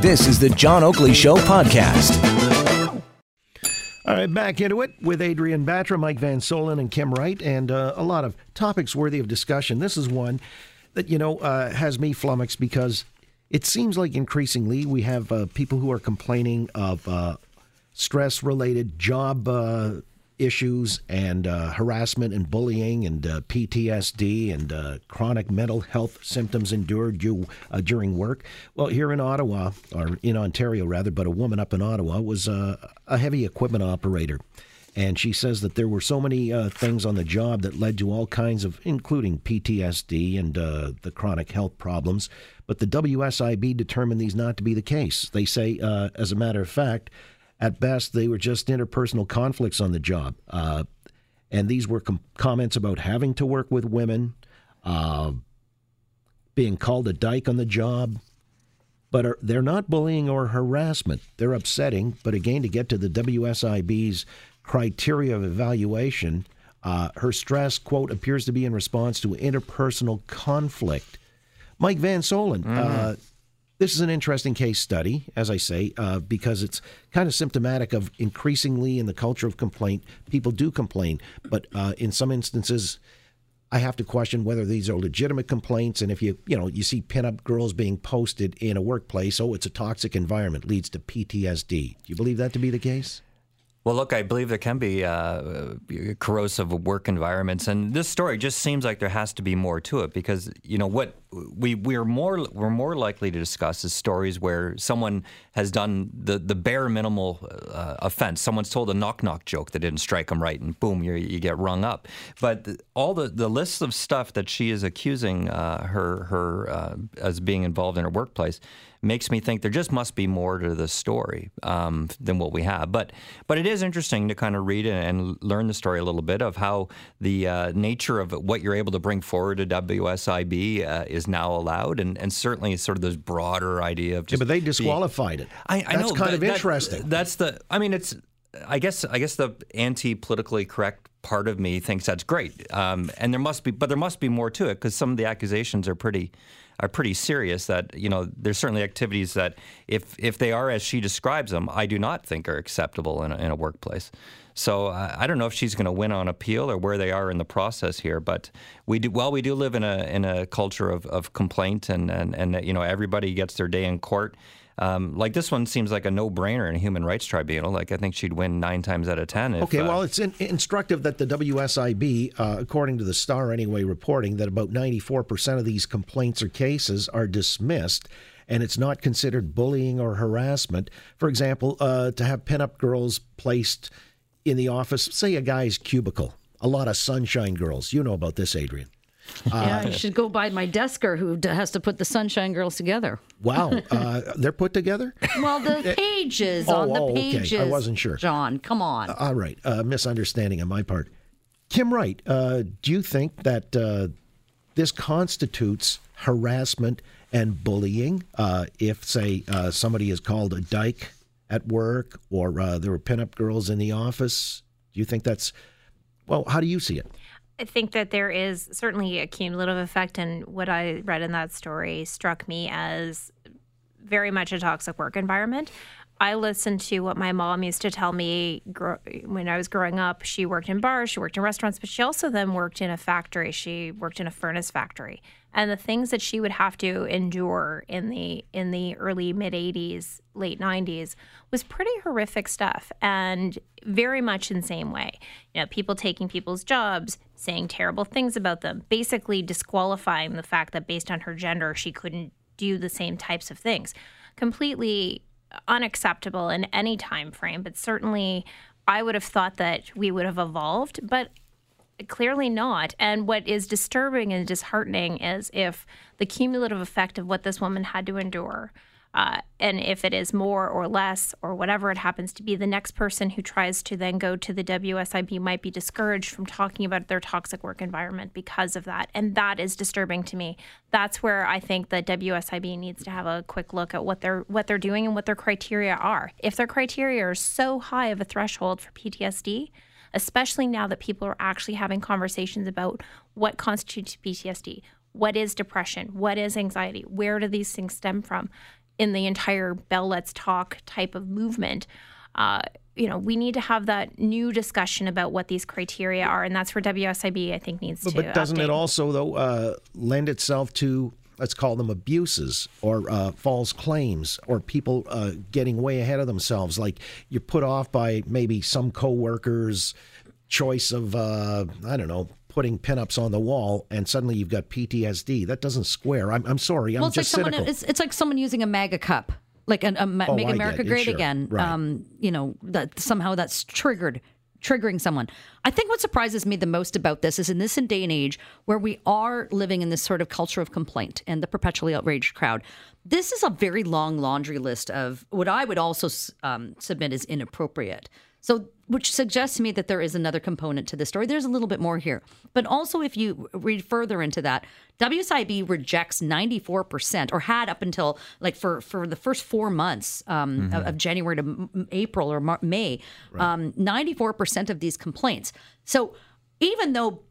This is the John Oakley Show podcast. All right, back into it with Adrienne Batra, Mike Van Soelen, and Kim Wright, and uh, a lot of topics worthy of discussion. This is one that, you know, uh, has me flummoxed because it seems like increasingly we have uh, people who are complaining of uh, stress related job uh, issues and uh, harassment and bullying and uh, PTSD and uh, chronic mental health symptoms endured due, uh, during work. Well, here in Ottawa, or in Ontario rather, but a woman up in Ottawa was uh, a heavy equipment operator. And she says that there were so many uh, things on the job that led to all kinds of, including PTSD and the chronic health problems. But the WSIB determined these not to be the case. They say, as a matter of fact, at best, they were just interpersonal conflicts on the job. Uh, and these were com- comments about having to work with women, uh, being called a dyke on the job. But are, they're not bullying or harassment. They're upsetting. But again, to get to the WSIB's criteria of evaluation, uh, her stress, quote, appears to be in response to interpersonal conflict. Mike Van Soelen, mm-hmm. This is an interesting case study, as I say, uh, because it's kind of symptomatic of increasingly in the culture of complaint, people do complain, but uh, in some instances, I have to question whether these are legitimate complaints. And if you, you know, you see pinup girls being posted in a workplace, oh, it's a toxic environment, leads to PTSD. Do you believe that to be the case? Well, look, I believe there can be uh, corrosive work environments, and this story just seems like there has to be more to it because you know what we we're more we're more likely to discuss is stories where someone has done the the bare minimal uh, offense. Someone's told a knock knock joke that didn't strike them right, and boom, you you get rung up. But all the the lists of stuff that she is accusing uh, her her uh, as being involved in her workplace makes me think there just must be more to the story um, than what we have. But but it is interesting to kind of read and learn the story a little bit of how the uh, nature of what you're able to bring forward to WSIB uh, is now allowed, and, and certainly sort of this broader idea of just. Yeah, but they disqualified being, it. I, I that's know, kind that, of interesting. That, that's the. I mean, it's. I guess I guess the anti-politically correct part of me thinks that's great, um, and there must be, but there must be more to it because some of the accusations are pretty are pretty serious. That you know, there's certainly activities that, if if they are as she describes them, I do not think are acceptable in a, in a workplace. So uh, I don't know if she's going to win on appeal or where they are in the process here. But we do well. We do live in a in a culture of, of complaint, and, and and you know everybody gets their day in court. Um, like this one seems like a no-brainer in a human rights tribunal. Like I think she'd win nine times out of ten. If, okay, well, uh, it's in, instructive that the WSIB, uh, according to the Star anyway, reporting that about 94% of these complaints or cases are dismissed. And it's not considered bullying or harassment. For example, uh, to have pinup girls placed in the office, say a guy's cubicle, a lot of sunshine girls. You know about this, Adrienne. yeah, you should go by my desker who has to put the Sunshine Girls together. Wow, uh, they're put together. Well, the pages oh, on the oh, pages. Okay. I wasn't sure. John, come on. Uh, all right, uh, misunderstanding on my part. Kim Wright, uh, do you think that uh, this constitutes harassment and bullying uh, if, say, somebody is called a dyke at work or uh, there were pinup girls in the office? Do you think that's well? How do you see it? I think that there is certainly a cumulative effect, and what I read in that story struck me as very much a toxic work environment. I listened to what my mom used to tell me when I was growing up. She worked in bars, she worked in restaurants, but she also then worked in a factory. She worked in a furnace factory, and the things that she would have to endure in the in the early mid '80s, late '90s was pretty horrific stuff, and very much in the same way. You know, people taking people's jobs, saying terrible things about them, basically disqualifying the fact that based on her gender, she couldn't do the same types of things. Completely unacceptable in any time frame, but certainly I would have thought that we would have evolved, but clearly not. And what is disturbing and disheartening is if the cumulative effect of what this woman had to endure uh, and if it is more or less or whatever it happens to be, the next person who tries to then go to the WSIB might be discouraged from talking about their toxic work environment because of that. And that is disturbing to me. That's where I think the WSIB needs to have a quick look at what they're what they're doing and what their criteria are. If their criteria are so high of a threshold for PTSD, especially now that people are actually having conversations about what constitutes PTSD, what is depression, what is anxiety, where do these things stem from? In the entire Bell Let's Talk type of movement. Uh, you know, we need to have that new discussion about what these criteria are, and that's where WSIB I think needs But, to. but doesn't it also, though, uh, lend itself to, let's call them abuses or uh, false claims or people uh, getting way ahead of themselves? Like you're put off by maybe some coworker's choice of, uh, I don't know, putting pinups on the wall, and suddenly you've got PTSD. That doesn't square. I'm, I'm sorry. I'm well, it's like just someone. cynical. It's, it's like someone using a MAGA cup, like a, Ma- Oh, "Make I America Great sure. Again." Right. Um, you know that somehow that's triggered, triggering someone. I think what surprises me the most about this is in this day and age where we are living in this sort of culture of complaint and the perpetually outraged crowd. This is a very long laundry list of what I would also um, submit as inappropriate. So, which suggests to me that there is another component to the story. There's a little bit more here. But also, if you read further into that, WSIB rejects 94%, or had up until like for, for the first four months um, of, of January to m- April or Mar- May, um, 94% of these complaints. So, even though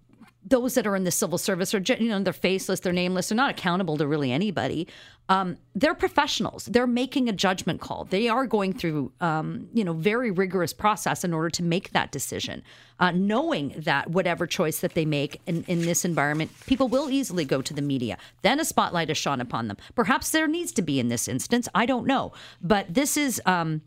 those that are in the civil service are, you know, they're faceless, they're nameless, they're not accountable to really anybody. Um, they're professionals. They're making a judgment call. They are going through, um, you know, very rigorous process in order to make that decision, uh, knowing that whatever choice that they make in, in this environment, people will easily go to the media. Then a spotlight is shone upon them. Perhaps there needs to be in this instance. I don't know, but this is um,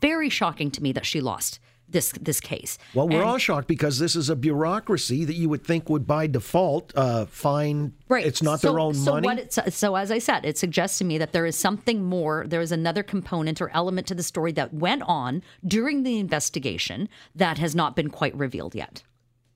very shocking to me that she lost this this case. Well, we're And- all shocked because this is a bureaucracy that you would think would, by default, uh, fine. Right. It's not so, their own so money. What it, so as I said, it suggests to me that there is something more. There is another component or element to the story that went on during the investigation that has not been quite revealed yet.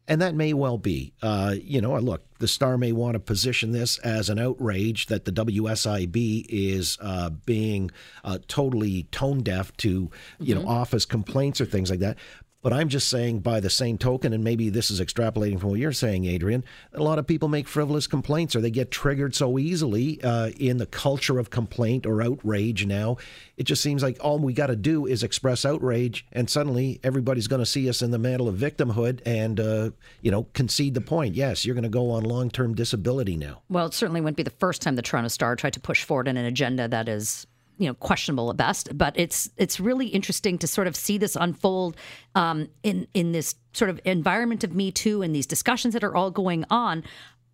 And that may well be. Uh, you know, look, the Star may want to position this as an outrage that the WSIB is uh, being uh, totally tone deaf to, you know, office complaints or things like that. But I'm just saying, by the same token, and maybe this is extrapolating from what you're saying, Adrienne, a lot of people make frivolous complaints or they get triggered so easily uh, in the culture of complaint or outrage now. It just seems like all we got to do is express outrage, and suddenly everybody's going to see us in the mantle of victimhood and, uh, you know, concede the point. Yes, you're going to go on long term disability now. Well, it certainly wouldn't be the first time the Toronto Star tried to push forward an agenda that is you know questionable at best but it's it's really interesting to sort of see this unfold um, in in this sort of environment of me too and these discussions that are all going on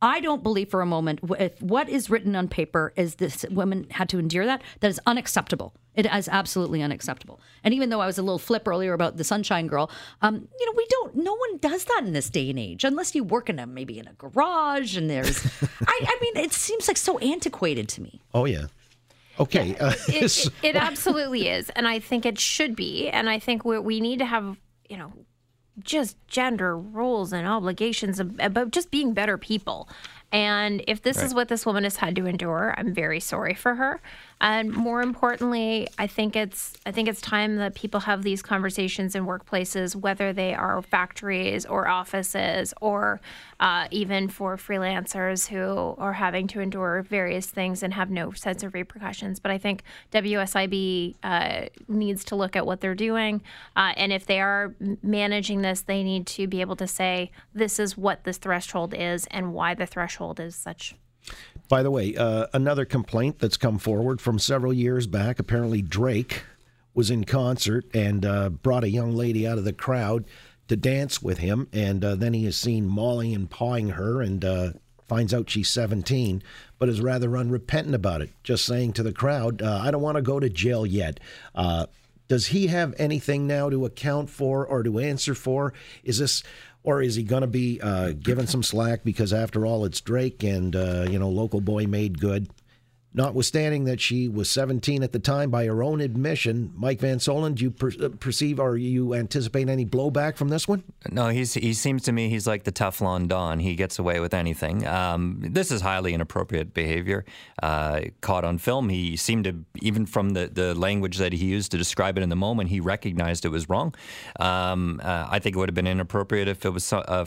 I don't believe for a moment if what is written on paper is this woman had to endure that that is unacceptable. It is absolutely unacceptable. And even though I was a little flip earlier about the Sunshine Girl, um, you know, we don't. No one does that in this day and age, unless you work in a maybe in a garage and there's. I, I mean, it seems like so antiquated to me. Oh, yeah. Okay. Uh, it, so- it, it absolutely is, and I think it should be. And I think we we need to have you know just gender roles and obligations about just being better people. And if this is what this woman has had to endure, I'm very sorry for her. And more importantly, I think it's I think it's time that people have these conversations in workplaces, whether they are factories or offices or uh, even for freelancers who are having to endure various things and have no sense of repercussions. But I think WSIB uh, needs to look at what they're doing, uh, and if they are managing this, they need to be able to say this is what this threshold is and why the threshold is such. By the way, uh, another complaint that's come forward from several years back. Apparently, Drake was in concert and uh, brought a young lady out of the crowd to dance with him, and uh, then he is seen mauling and pawing her, and uh, finds out she's 17, but is rather unrepentant about it. Just saying to the crowd, uh, "I don't want to go to jail yet." Uh, does he have anything now to account for or to answer for? Is this, or is he going to be uh, given some slack because, after all, it's Drake and uh, you know, local boy made good? Notwithstanding that she was 17 at the time, by her own admission, Mike Van Soelen, do you per- uh, perceive or you anticipate any blowback from this one? No, he's he seems to me he's like the Teflon Don. He gets away with anything. Um, this is highly inappropriate behavior. Uh, caught on film, he seemed to even from the, the language that he used to describe it in the moment, he recognized it was wrong. Um, uh, I think it would have been inappropriate if it was so, uh,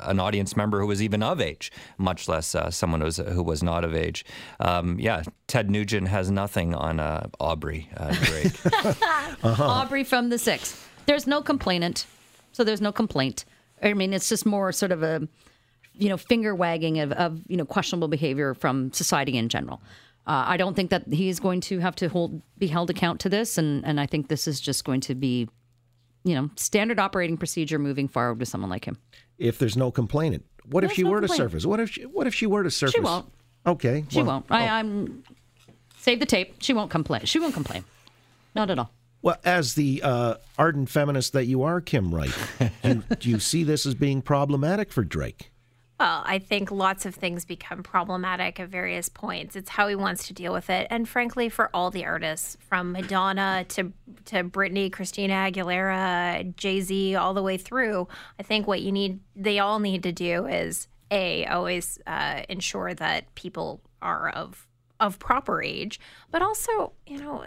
an audience member who was even of age, much less uh, someone who was, who was not of age. Um, yeah, Ted Nugent has nothing on uh, Aubrey uh, Drake. Aubrey from the Six. There's no complainant, so there's no complaint. I mean, it's just more sort of a, you know, finger wagging of, of you know questionable behavior from society in general. Uh, I don't think that he's going to have to hold be held account to this, and and I think this is just going to be, you know, standard operating procedure moving forward with someone like him. If there's no complainant, what if she no were to surface? What if she, what if she were to surface? She won't. Okay, She well, won't. I, I'm save the tape. She won't complain. She won't complain. Not at all. Well, as the uh, ardent feminist that you are, Kim Wright, do, do you see this as being problematic for Drake? Well, I think lots of things become problematic at various points. It's how he wants to deal with it, and frankly, for all the artists, from Madonna to to Britney, Christina Aguilera, Jay Z, all the way through, I think what you need, they all need to do is a always uh, ensure that people are of of proper age, but also, you know,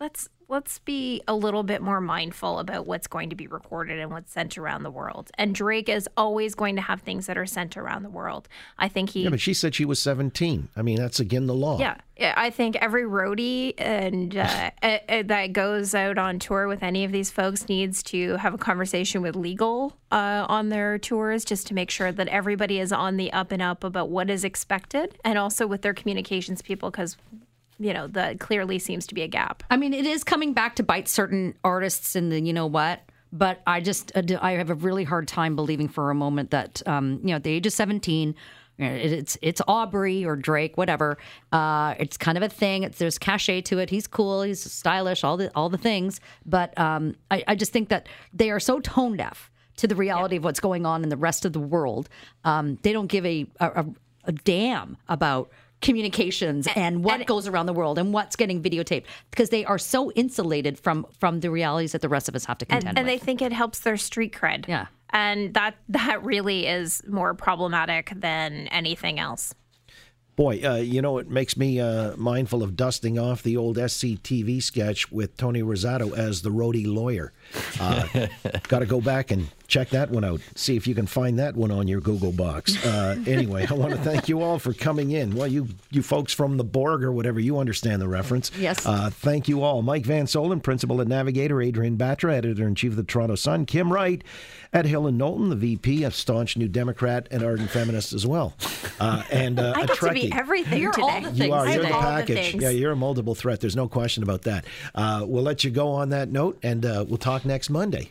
let's let's be a little bit more mindful about what's going to be recorded and what's sent around the world. And Drake is always going to have things that are sent around the world. I think he Yeah, but she said she was 17. I mean, that's again the law. yeah, yeah, I think every roadie and uh, uh, uh, that goes out on tour with any of these folks needs to have a conversation with legal uh, on their tours, just to make sure that everybody is on the up and up about what is expected, and also with their communications people, because you know that clearly seems to be a gap. I mean, it is coming back to bite certain artists in the you know what. But I just uh, I have a really hard time believing for a moment that um, you know at the age of seventeen. It's it's Aubrey or Drake, whatever. Uh, it's kind of a thing. It's, there's cachet to it. He's cool. He's stylish. All the all the things. But um, I, I just think that they are so tone deaf to the reality of what's going on in the rest of the world. Um, they don't give a, a, a damn about communications and, what and- goes around the world and what's getting videotaped because they are so insulated from from the realities that the rest of us have to and, with. and they think it helps their street cred. Yeah. and that that really is more problematic than anything else. Boy, uh, you know, it makes me uh, mindful of dusting off the old SCTV sketch with Tony Rosato as the roadie lawyer. Uh, Got to go back and check that one out. See if you can find that one on your Google box. Uh, anyway, I want to thank you all for coming in. Well, you you folks from the Borg or whatever, you understand the reference. Yes. Uh, thank you all. Mike Van Soelen, principal at Navigator, Adrienne Batra, editor in chief of the Toronto Sun, Kim Wright at Hill and Knowlton, the VP, a staunch New Democrat and ardent feminist as well, uh, and uh, I a get to be everything You're today. all the You things are. You're the today. all the package. things. yeah, you're a multiple threat. There's no question about that. Uh, we'll let you go on that note, and uh, we'll talk next Monday.